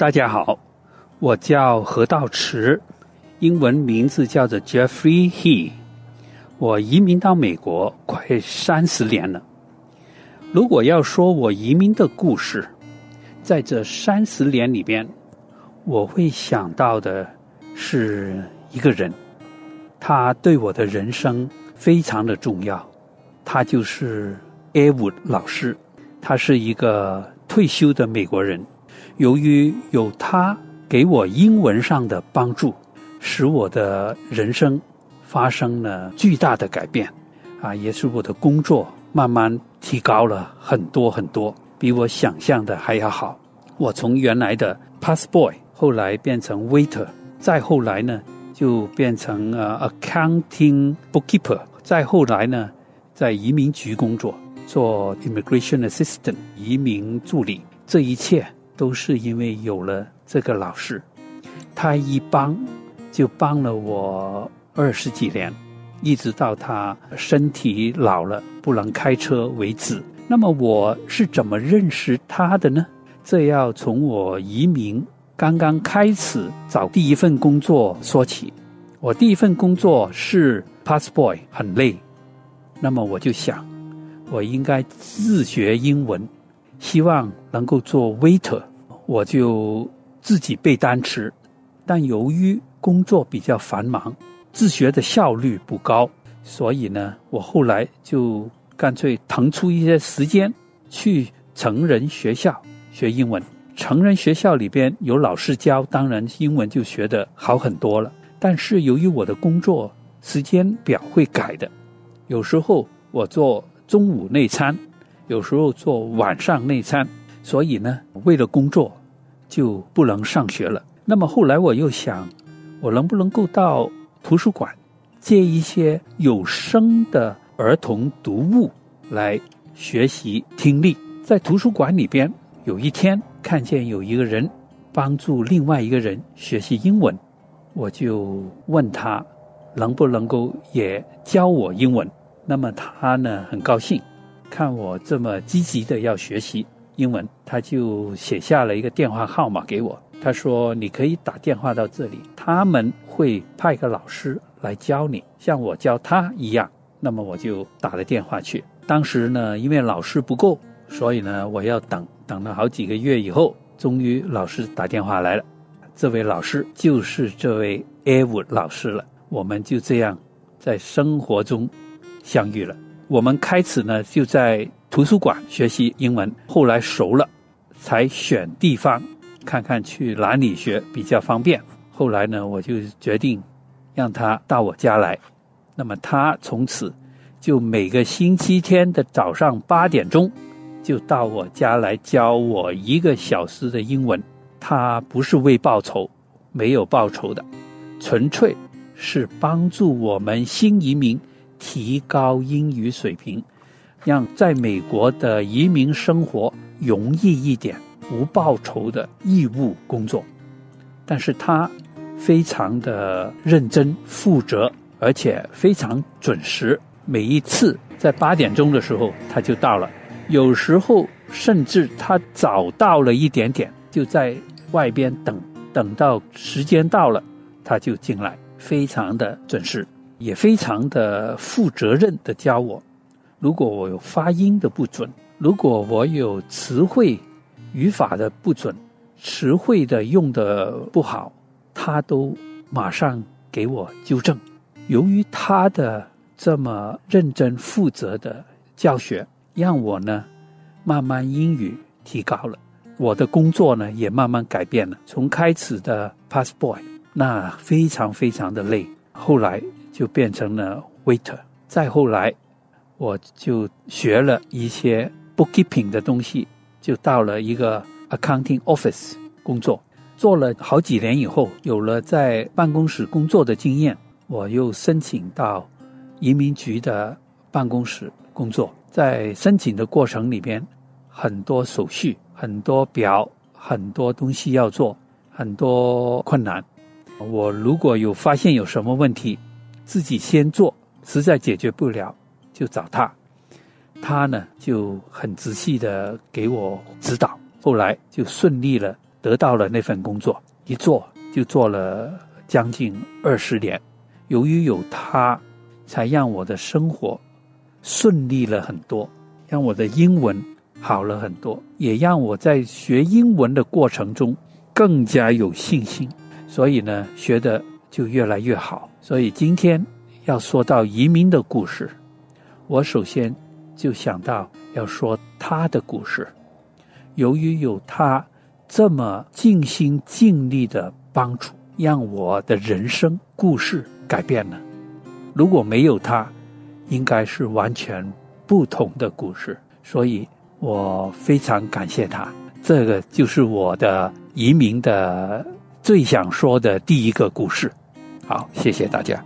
大家好，我叫何道池，英文名字叫做 Jeffrey He。我移民到美国快三十年了。如果要说我移民的故事，在这三十年里边，我会想到的是一个人，他对我的人生非常的重要。他就是 Edward 老师，他是一个退休的美国人。由于有他给我英文上的帮助，使我的人生发生了巨大的改变，啊，也是我的工作慢慢提高了很多很多，比我想象的还要好。我从原来的 Passboy，后来变成 Waiter，再后来呢就变成呃 Accounting Bookkeeper，再后来呢在移民局工作，做 Immigration Assistant 移民助理，这一切。都是因为有了这个老师，他一帮就帮了我二十几年，一直到他身体老了不能开车为止。那么我是怎么认识他的呢？这要从我移民刚刚开始找第一份工作说起。我第一份工作是 Passboy，很累，那么我就想，我应该自学英文，希望能够做 waiter。我就自己背单词，但由于工作比较繁忙，自学的效率不高，所以呢，我后来就干脆腾出一些时间去成人学校学英文。成人学校里边有老师教，当然英文就学得好很多了。但是由于我的工作时间表会改的，有时候我做中午内餐，有时候做晚上内餐，所以呢，为了工作。就不能上学了。那么后来我又想，我能不能够到图书馆借一些有声的儿童读物来学习听力？在图书馆里边，有一天看见有一个人帮助另外一个人学习英文，我就问他能不能够也教我英文。那么他呢，很高兴，看我这么积极的要学习。英文，他就写下了一个电话号码给我。他说：“你可以打电话到这里，他们会派个老师来教你，像我教他一样。”那么我就打了电话去。当时呢，因为老师不够，所以呢，我要等，等了好几个月以后，终于老师打电话来了。这位老师就是这位 Edward 老师了。我们就这样在生活中相遇了。我们开始呢，就在。图书馆学习英文，后来熟了，才选地方，看看去哪里学比较方便。后来呢，我就决定让他到我家来。那么他从此就每个星期天的早上八点钟，就到我家来教我一个小时的英文。他不是为报酬，没有报酬的，纯粹是帮助我们新移民提高英语水平。让在美国的移民生活容易一点，无报酬的义务工作，但是他非常的认真负责，而且非常准时。每一次在八点钟的时候他就到了，有时候甚至他早到了一点点，就在外边等，等到时间到了他就进来，非常的准时，也非常的负责任的教我。如果我有发音的不准，如果我有词汇、语法的不准，词汇的用的不好，他都马上给我纠正。由于他的这么认真负责的教学，让我呢慢慢英语提高了。我的工作呢也慢慢改变了，从开始的 pass boy，那非常非常的累，后来就变成了 waiter，再后来。我就学了一些 bookkeeping 的东西，就到了一个 accounting office 工作，做了好几年以后，有了在办公室工作的经验，我又申请到移民局的办公室工作。在申请的过程里边，很多手续、很多表、很多东西要做，很多困难。我如果有发现有什么问题，自己先做，实在解决不了。就找他，他呢就很仔细的给我指导，后来就顺利了得到了那份工作，一做就做了将近二十年。由于有他，才让我的生活顺利了很多，让我的英文好了很多，也让我在学英文的过程中更加有信心。所以呢，学的就越来越好。所以今天要说到移民的故事，我首先就想到要说他的故事。由于有他。这么尽心尽力的帮助，让我的人生故事改变了。如果没有他，应该是完全不同的故事。所以我非常感谢他。这个就是我的移民的最想说的第一个故事。好，谢谢大家。